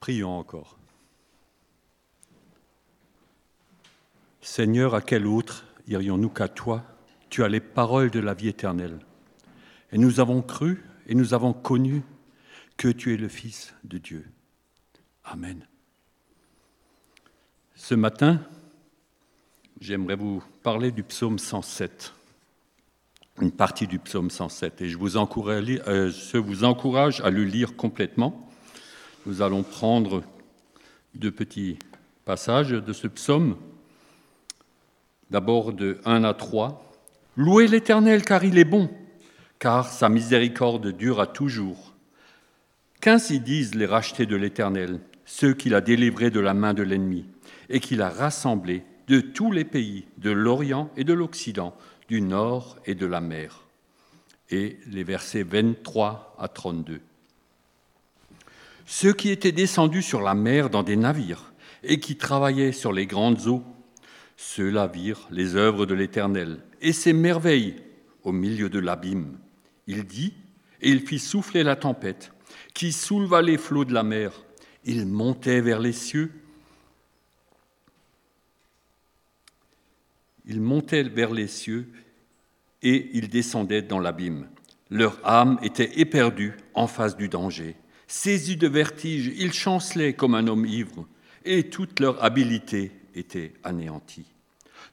Prions encore. Seigneur, à quel autre irions-nous qu'à toi? Tu as les paroles de la vie éternelle. Et nous avons cru et nous avons connu que tu es le Fils de Dieu. Amen. Ce matin, j'aimerais vous parler du psaume 107, une partie du psaume 107, et je vous encourage, euh, je vous encourage à le lire complètement. Nous allons prendre deux petits passages de ce psaume. D'abord de 1 à 3. Louez l'Éternel car il est bon, car sa miséricorde dure à toujours. Qu'ainsi disent les rachetés de l'Éternel, ceux qu'il a délivrés de la main de l'ennemi, et qu'il a rassemblés de tous les pays, de l'Orient et de l'Occident, du Nord et de la mer. Et les versets 23 à 32. Ceux qui étaient descendus sur la mer dans des navires et qui travaillaient sur les grandes eaux, ceux-là virent les œuvres de l'Éternel et ses merveilles au milieu de l'abîme. Il dit, et il fit souffler la tempête, qui souleva les flots de la mer. Il montait vers les cieux. Il montait vers les cieux et il descendait dans l'abîme. Leur âme était éperdue en face du danger. Saisis de vertige, ils chancelaient comme un homme ivre, et toute leur habileté était anéantie.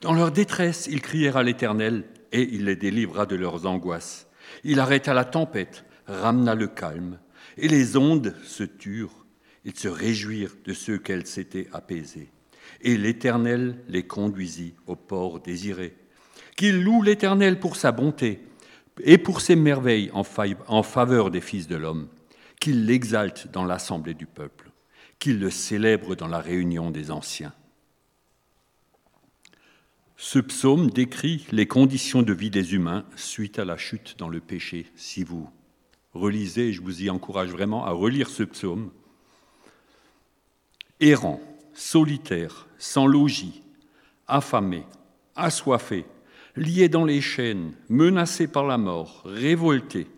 Dans leur détresse, ils crièrent à l'Éternel, et il les délivra de leurs angoisses. Il arrêta la tempête, ramena le calme, et les ondes se turent. Ils se réjouirent de ce qu'elles s'étaient apaisées. Et l'Éternel les conduisit au port désiré. Qu'ils louent l'Éternel pour sa bonté et pour ses merveilles en faveur des fils de l'homme qu'il l'exalte dans l'assemblée du peuple, qu'il le célèbre dans la réunion des anciens. Ce psaume décrit les conditions de vie des humains suite à la chute dans le péché. Si vous relisez, je vous y encourage vraiment à relire ce psaume, errant, solitaire, sans logis, affamé, assoiffé, lié dans les chaînes, menacé par la mort, révolté,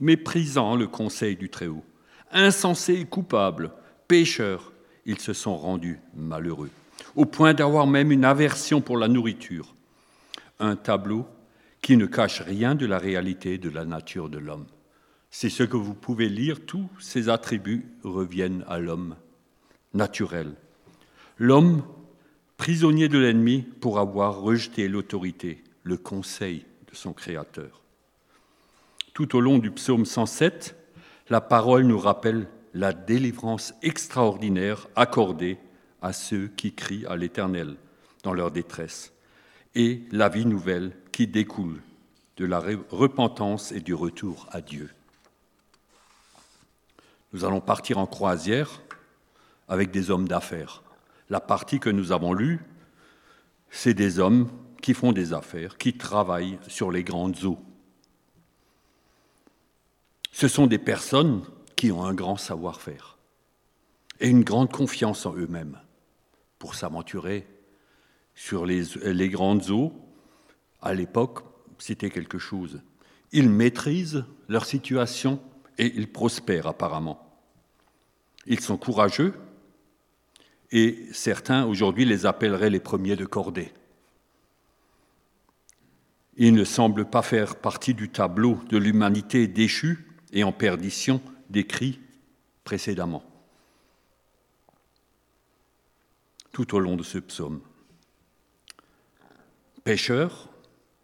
méprisant le conseil du Très-Haut insensés et coupables, pécheurs, ils se sont rendus malheureux, au point d'avoir même une aversion pour la nourriture. Un tableau qui ne cache rien de la réalité de la nature de l'homme. C'est ce que vous pouvez lire, tous ces attributs reviennent à l'homme naturel. L'homme, prisonnier de l'ennemi pour avoir rejeté l'autorité, le conseil de son Créateur. Tout au long du psaume 107, la parole nous rappelle la délivrance extraordinaire accordée à ceux qui crient à l'Éternel dans leur détresse et la vie nouvelle qui découle de la repentance et du retour à Dieu. Nous allons partir en croisière avec des hommes d'affaires. La partie que nous avons lue, c'est des hommes qui font des affaires, qui travaillent sur les grandes eaux. Ce sont des personnes qui ont un grand savoir-faire et une grande confiance en eux-mêmes pour s'aventurer sur les, grandes eaux. À l'époque, c'était quelque chose. Ils maîtrisent leur situation et ils prospèrent apparemment. Ils sont courageux et certains aujourd'hui les appelleraient les premiers de cordée. Ils ne semblent pas faire partie du tableau de l'humanité déchue et en perdition décrit précédemment, tout au long de ce psaume. Pêcheurs,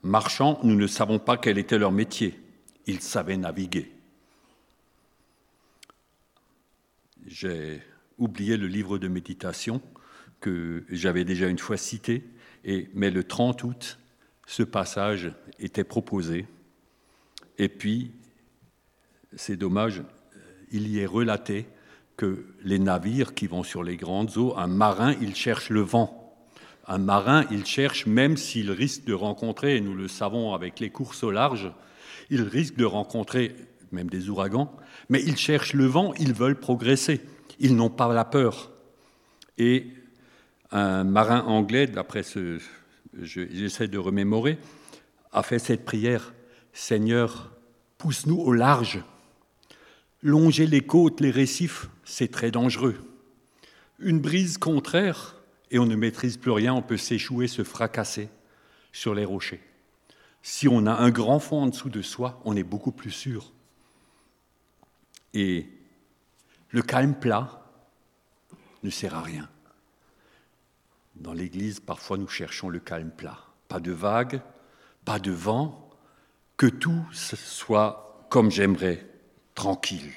marchands, nous ne savons pas quel était leur métier. Ils savaient naviguer. J'ai oublié le livre de méditation que j'avais déjà une fois cité, et, mais le 30 août, ce passage était proposé. Et puis, c'est dommage, il y est relaté que les navires qui vont sur les grandes eaux, un marin, il cherche le vent. Un marin, il cherche, même s'il risque de rencontrer, et nous le savons avec les courses au large, il risque de rencontrer même des ouragans, mais ils cherchent le vent, ils veulent progresser, ils n'ont pas la peur. Et un marin anglais, d'après ce, j'essaie de remémorer, a fait cette prière, Seigneur, pousse-nous au large Longer les côtes, les récifs, c'est très dangereux. une brise contraire et on ne maîtrise plus rien, on peut s'échouer, se fracasser sur les rochers. Si on a un grand fond en dessous de soi, on est beaucoup plus sûr. Et le calme plat ne sert à rien. Dans l'Église, parfois nous cherchons le calme plat. Pas de vagues, pas de vent, que tout soit comme j'aimerais, tranquille.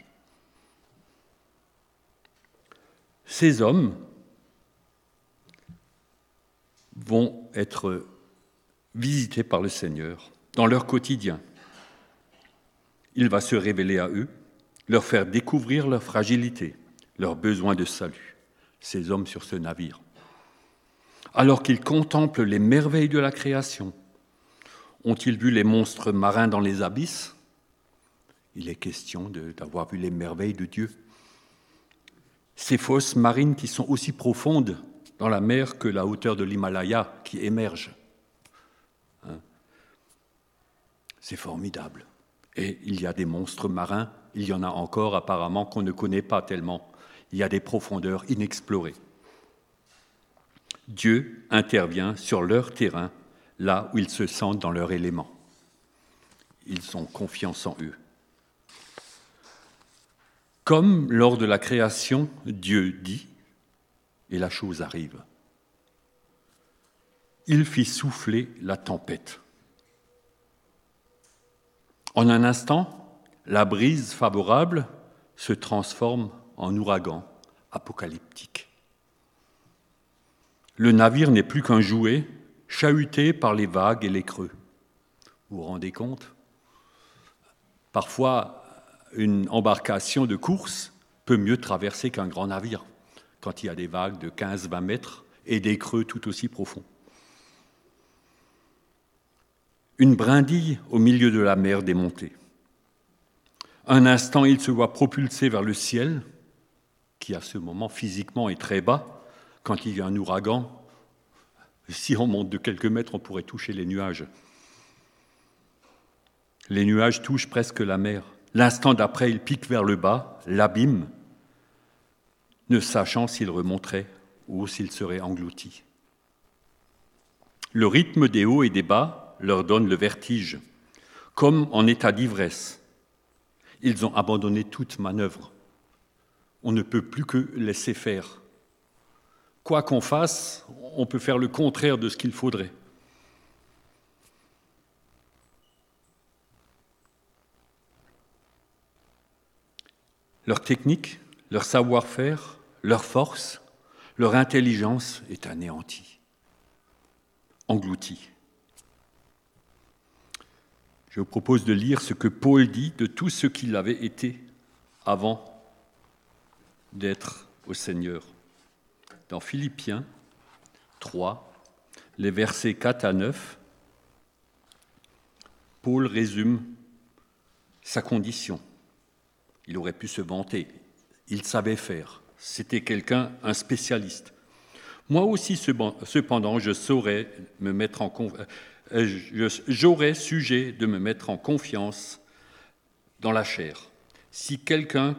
Ces hommes vont être visités par le Seigneur dans leur quotidien. Il va se révéler à eux, leur faire découvrir leur fragilité, leur besoin de salut, ces hommes sur ce navire. Alors qu'ils contemplent les merveilles de la création, ont-ils vu les monstres marins dans les abysses? Il est question d'avoir vu les merveilles de Dieu ces fosses marines qui sont aussi profondes dans la mer que la hauteur de l'Himalaya qui émerge. Hein. C'est formidable. Et il y a des monstres marins, il y en a encore apparemment qu'on ne connaît pas tellement. Il y a des profondeurs inexplorées. Dieu intervient sur leur terrain, là où ils se sentent dans leur élément. Ils ont confiance en eux. Comme lors de la création, Dieu dit, et la chose arrive. Il fit souffler la tempête. En un instant, la brise favorable se transforme en ouragan apocalyptique. Le navire n'est plus qu'un jouet chahuté par les vagues et les creux. Vous vous rendez compte? Parfois, une embarcation de course peut mieux traverser qu'un grand navire quand il y a des vagues de 15-20 mètres et des creux tout aussi profonds. Une brindille au milieu de la mer démontée. Un instant, il se voit propulsé vers le ciel, qui à ce moment physiquement est très bas. Quand il y a un ouragan, si on monte de quelques mètres, on pourrait toucher les nuages. Les nuages touchent presque la mer. L'instant d'après, il pique vers le bas, l'abîme, ne sachant s'il remonterait ou s'il serait englouti. Le rythme des hauts et des bas leur donne le vertige, comme en état d'ivresse. Ils ont abandonné toute manœuvre. On ne peut plus que laisser faire. Quoi qu'on fasse, on peut faire le contraire de ce qu'il faudrait. Leur technique, leur savoir-faire, leur force, leur intelligence est anéantie, engloutie. Je vous propose de lire ce que Paul dit de tout ce qu'il avait été avant d'être au Seigneur. Dans Philippiens 3, les versets 4 à 9, Paul résume sa condition. Il aurait pu se vanter. Il savait faire. C'était quelqu'un, un spécialiste. Moi aussi, cependant, je saurais me mettre en euh, j'aurais sujet de me mettre en confiance dans la chair. Si quelqu'un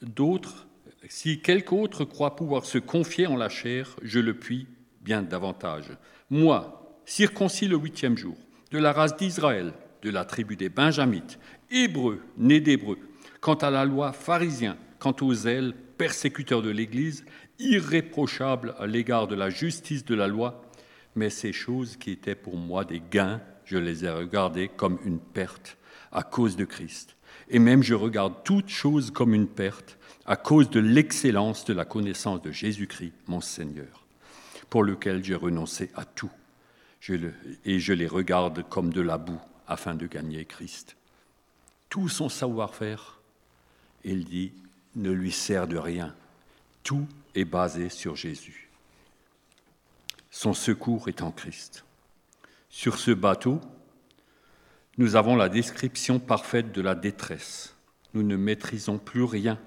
d'autre, si quelque croit pouvoir se confier en la chair, je le puis bien davantage. Moi, circoncis le huitième jour, de la race d'Israël, de la tribu des Benjamites, hébreu, né d'hébreu, Quant à la loi, pharisien. Quant aux zèles, persécuteurs de l'Église, irréprochables à l'égard de la justice de la loi. Mais ces choses qui étaient pour moi des gains, je les ai regardées comme une perte à cause de Christ. Et même je regarde toutes choses comme une perte à cause de l'excellence de la connaissance de Jésus-Christ, mon Seigneur, pour lequel j'ai renoncé à tout. et je les regarde comme de la boue afin de gagner Christ. Tout son savoir-faire, il dit, ne lui sert de rien. Tout est basé sur Jésus. Son secours est en Christ. Sur ce bateau, nous avons la description parfaite de la détresse. Nous ne maîtrisons plus rien.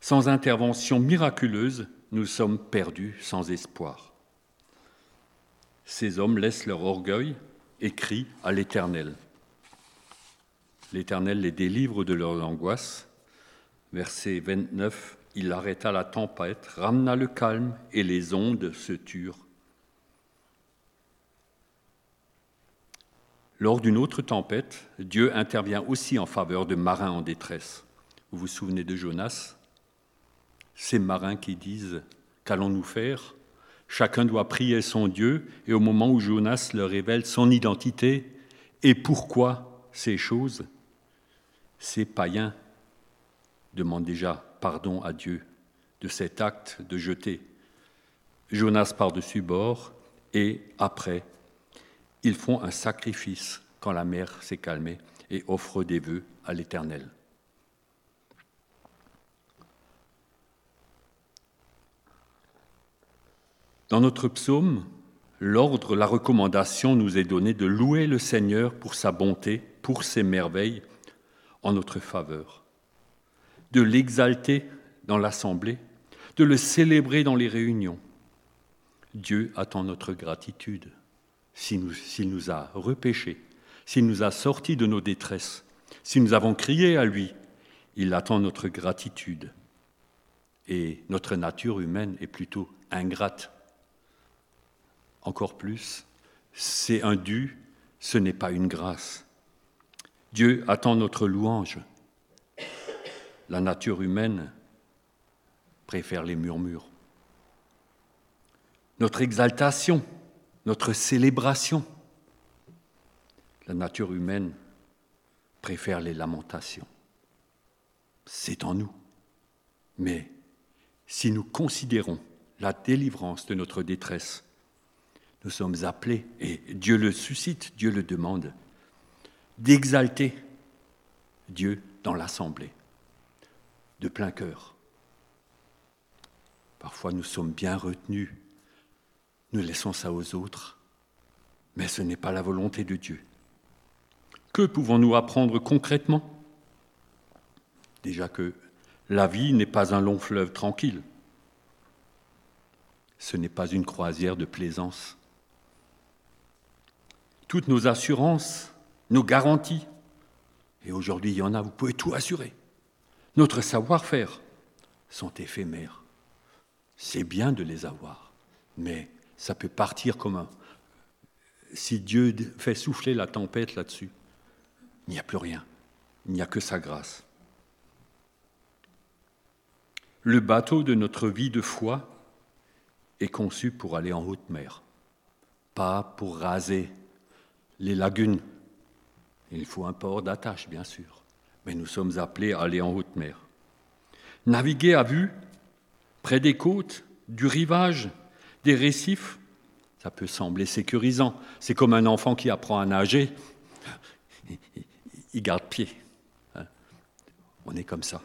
Sans intervention miraculeuse, nous sommes perdus sans espoir. Ces hommes laissent leur orgueil et crient à l'Éternel. L'Éternel les délivre de leur angoisse versets 29 il arrêta la tempête, ramena le calme et les ondes se turent. Lors d'une autre tempête, Dieu intervient aussi en faveur de marins en détresse. Vous vous souvenez de Jonas? Ces marins qui disent Qu'allons-nous faire? Chacun doit prier son Dieu, et au moment où Jonas leur révèle son identité et pourquoi ces choses, ces païens demandent déjà pardon à Dieu de cet acte de jeter Jonas par-dessus bord, et après, ils font un sacrifice quand la mer s'est calmée et offrent des vœux à l'Éternel. Dans notre psaume, l'ordre, la recommandation nous est donnée de louer le Seigneur pour sa bonté, pour ses merveilles en notre faveur, de l'exalter dans l'assemblée, de le célébrer dans les réunions. Dieu attend notre gratitude s'il nous, a repêchés, s'il nous a sortis de nos détresses, si nous avons crié à lui, il attend notre gratitude. Et notre nature humaine est plutôt ingrate encore plus, c'est un dû, ce n'est pas une grâce. Dieu attend notre louange. La nature humaine préfère les murmures. Notre exaltation, notre célébration. La nature humaine préfère les lamentations. C'est en nous. Mais si nous considérons la délivrance de notre détresse nous sommes appelés, et Dieu le suscite, Dieu le demande, d'exalter Dieu dans l'assemblée, de plein cœur. Parfois nous sommes bien retenus, nous laissons ça aux autres, mais ce n'est pas la volonté de Dieu. Que pouvons-nous apprendre concrètement? Déjà que la vie n'est pas un long fleuve tranquille, ce n'est pas une croisière de plaisance toutes nos assurances, nos garanties. Et aujourd'hui, il y en a, vous pouvez tout assurer. Notre savoir-faire sont éphémères. C'est bien de les avoir, mais ça peut partir comme un... Si Dieu fait souffler la tempête là-dessus, il n'y a plus rien. Il n'y a que sa grâce. Le bateau de notre vie de foi est conçu pour aller en haute mer, pas pour raser les lagunes. Il faut un port d'attache, bien sûr, mais nous sommes appelés à aller en haute mer. Naviguer à vue, près des côtes, du rivage, des récifs, ça peut sembler sécurisant. C'est comme un enfant qui apprend à nager, il garde pied. Hein. On est comme ça,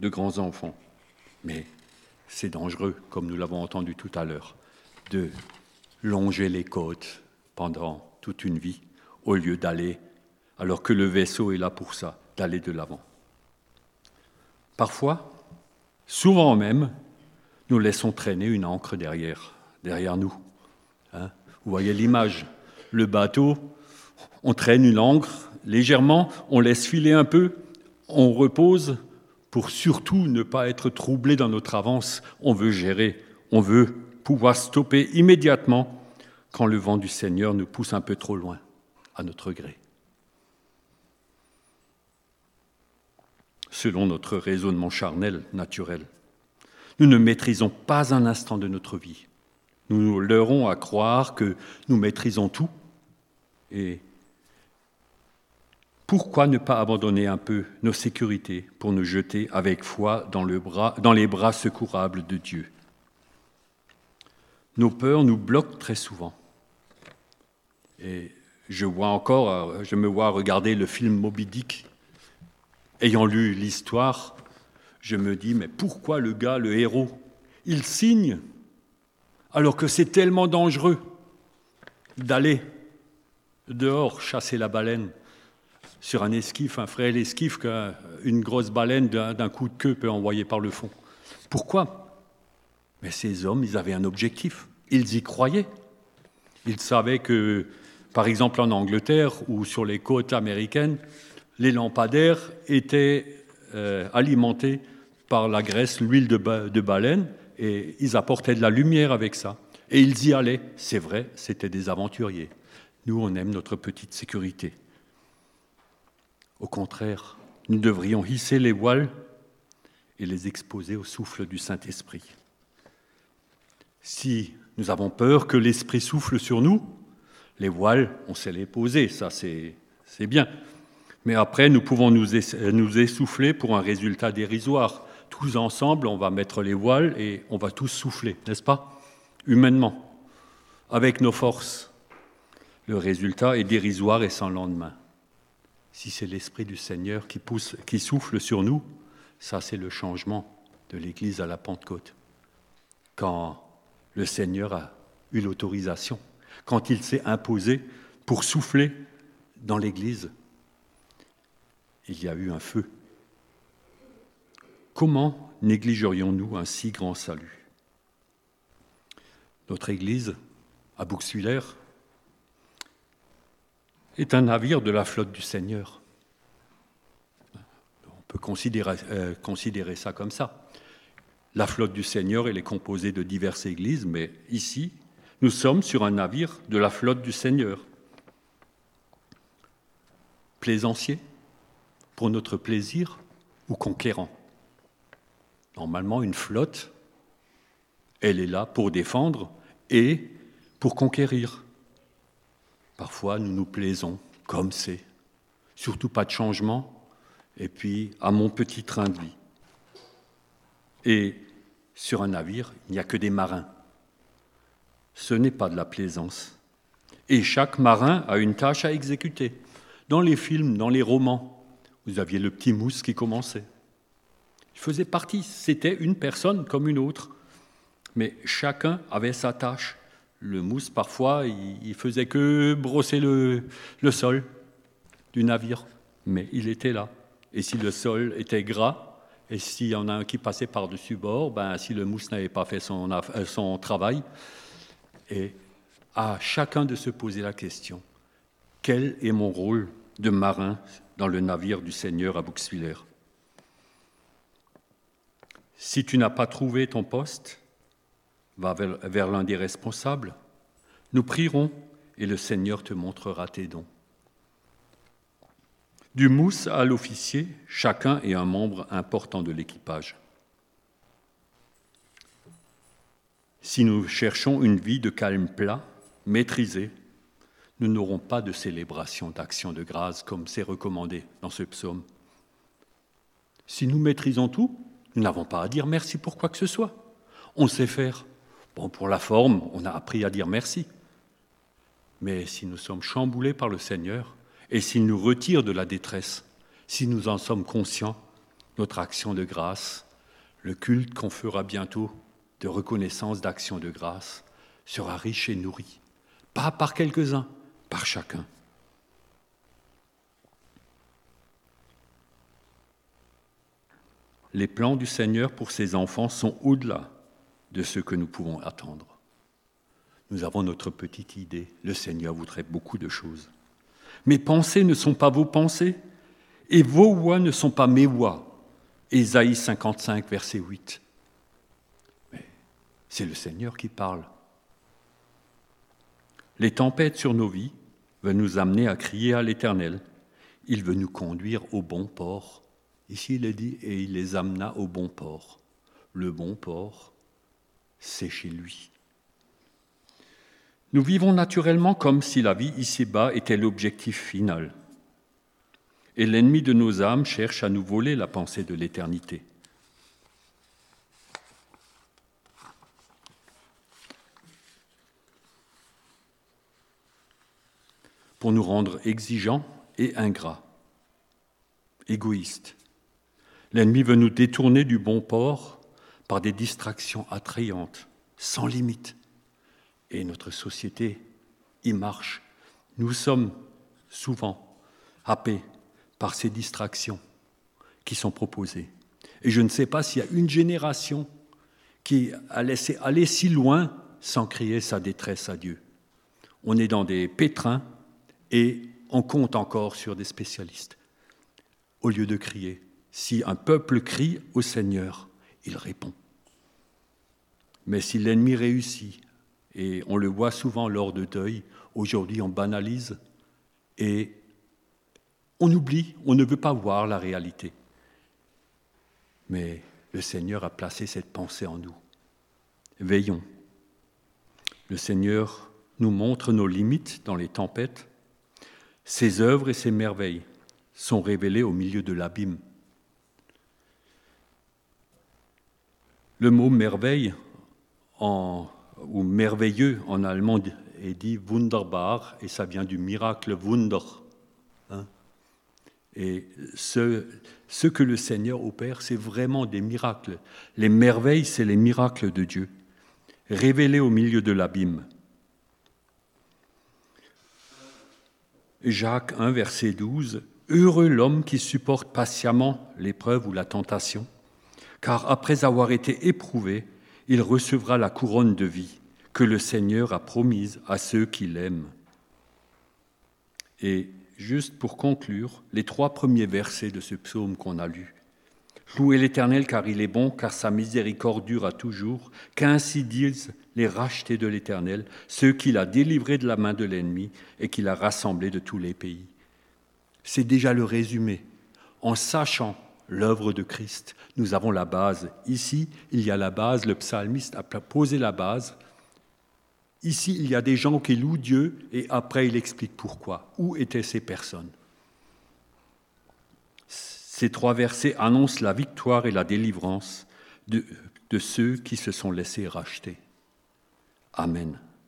de grands enfants. Mais c'est dangereux, comme nous l'avons entendu tout à l'heure, de longer les côtes pendant toute une vie, au lieu d'aller, alors que le vaisseau est là pour ça, d'aller de l'avant. Parfois, souvent même, nous laissons traîner une encre derrière, derrière nous. Hein. Vous voyez l'image, le bateau, on traîne une encre légèrement, on laisse filer un peu, on repose pour surtout ne pas être troublé dans notre avance. On veut gérer, on veut pouvoir stopper immédiatement quand le vent du Seigneur nous pousse un peu trop loin, à notre gré. Selon notre raisonnement charnel, naturel, nous ne maîtrisons pas un instant de notre vie. Nous nous leurrons à croire que nous maîtrisons tout. Et pourquoi ne pas abandonner un peu nos sécurités pour nous jeter avec foi dans, les bras secourables de Dieu? Nos peurs nous bloquent très souvent. Et je vois encore, je me vois regarder le film Moby Dick. Ayant lu l'histoire, je me dis, mais pourquoi le gars, le héros, il signe alors que c'est tellement dangereux d'aller dehors chasser la baleine sur un esquif, un frêle esquif qu'une grosse baleine d'un coup de queue peut envoyer par le fond? Pourquoi? Mais ces hommes, ils avaient un objectif. Ils y croyaient. Ils savaient que, par exemple en Angleterre ou sur les côtes américaines, les lampadaires étaient euh, alimentés par la Grèce l'huile de, baleine et ils apportaient de la lumière avec ça. Et ils y allaient. C'est vrai, c'était des aventuriers. Nous, on aime notre petite sécurité. Au contraire, nous devrions hisser les voiles et les exposer au souffle du Saint-Esprit. Si nous avons peur que l'Esprit souffle sur nous, les voiles, on sait les poser, ça c'est bien. Mais après, nous pouvons nous, nous essouffler pour un résultat dérisoire. Tous ensemble, on va mettre les voiles et on va tous souffler, n'est-ce pas? Humainement, avec nos forces. Le résultat est dérisoire et sans lendemain. Si c'est l'Esprit du Seigneur qui, pousse, qui souffle sur nous, ça c'est le changement de l'Église à la Pentecôte. Quand le Seigneur a eu l'autorisation, quand il s'est imposé pour souffler dans l'Église, il y a eu un feu. Comment négligerions-nous un si grand salut? Notre Église, à Bouxwiller, est un navire de la flotte du Seigneur. On peut considérer, euh, considérer ça comme ça. La flotte du Seigneur, elle est composée de diverses églises, mais ici, nous sommes sur un navire de la flotte du Seigneur. Plaisancier, pour notre plaisir, ou conquérant. Normalement, une flotte, elle est là pour défendre et pour conquérir. Parfois, nous nous plaisons comme c'est. Surtout pas de changement. Et puis, à mon petit train de vie. Et sur un navire, il n'y a que des marins. Ce n'est pas de la plaisance. Et chaque marin a une tâche à exécuter. Dans les films, dans les romans, vous aviez le petit mousse qui commençait. Il faisait partie, c'était une personne comme une autre. Mais chacun avait sa tâche. Le mousse, parfois, il, faisait que brosser le, sol du navire, mais il était là. Et si le sol était gras, et s'il y en a un qui passait par-dessus bord, ben, si le mousse n'avait pas fait son, euh, son travail, et à chacun de se poser la question, quel est mon rôle de marin dans le navire du Seigneur à Bouxwiller Si tu n'as pas trouvé ton poste, va vers, l'un des responsables. Nous prierons et le Seigneur te montrera tes dons. Du mousse à l'officier, chacun est un membre important de l'équipage. Si nous cherchons une vie de calme plat, maîtrisée, nous n'aurons pas de célébration d'action de grâce comme c'est recommandé dans ce psaume. Si nous maîtrisons tout, nous n'avons pas à dire merci pour quoi que ce soit. On sait faire. Bon, pour la forme, on a appris à dire merci. Mais si nous sommes chamboulés par le Seigneur, et s'il nous retire de la détresse, si nous en sommes conscients, notre action de grâce, le culte qu'on fera bientôt de reconnaissance d'action de grâce, sera riche et nourri, pas par quelques-uns, par chacun. Les plans du Seigneur pour ses enfants sont au-delà de ce que nous pouvons attendre. Nous avons notre petite idée. Le Seigneur voudrait beaucoup de choses. Mes pensées ne sont pas vos pensées, et vos voix ne sont pas mes voix. Ésaïe 55, verset 8. Mais c'est le Seigneur qui parle. Les tempêtes sur nos vies veulent nous amener à crier à l'Éternel. Il veut nous conduire au bon port. Ici, il est dit, et il les amena au bon port. Le bon port, c'est chez lui. Nous vivons naturellement comme si la vie ici-bas était l'objectif final. Et l'ennemi de nos âmes cherche à nous voler la pensée de l'éternité. Pour nous rendre exigeants et ingrats, égoïstes. L'ennemi veut nous détourner du bon port par des distractions attrayantes, sans limite. Et notre société y marche. Nous sommes souvent happés par ces distractions qui sont proposées. Et je ne sais pas s'il y a une génération qui a laissé aller si loin sans crier sa détresse à Dieu. On est dans des pétrins et on compte encore sur des spécialistes. Au lieu de crier, Si un peuple crie au Seigneur, il répond. Mais si l'ennemi réussit, et on le voit souvent lors de deuil, aujourd'hui on banalise et on oublie, on ne veut pas voir la réalité. Mais le Seigneur a placé cette pensée en nous. Veillons. Le Seigneur nous montre nos limites dans les tempêtes. Ses œuvres et ses merveilles sont révélées au milieu de l'abîme. Le mot merveille ou merveilleux en allemand est dit wunderbar et ça vient du miracle wunder. Hein. et ce que le Seigneur opère, c'est vraiment des miracles. Les merveilles, c'est les miracles de Dieu, révélés au milieu de l'abîme. Jacques 1, verset 12, Heureux l'homme qui supporte patiemment l'épreuve ou la tentation, car après avoir été éprouvé, il recevra la couronne de vie que le Seigneur a promise à ceux qui l'aiment. Et juste pour conclure, les trois premiers versets de ce psaume qu'on a lu. Louez l'Éternel car il est bon, car sa miséricorde dure à toujours, qu'ainsi disent les rachetés de l'Éternel, ceux qu'il a délivrés de la main de l'ennemi et qu'il a rassemblés de tous les pays. C'est déjà le résumé. En sachant l'œuvre de Christ, nous avons la base. Ici, il y a la base, le psalmiste a posé la base. Ici, il y a des gens qui louent Dieu et après, il explique pourquoi. Où étaient ces personnes? Ces trois versets annoncent la victoire et la délivrance de, ceux qui se sont laissés racheter. Amen.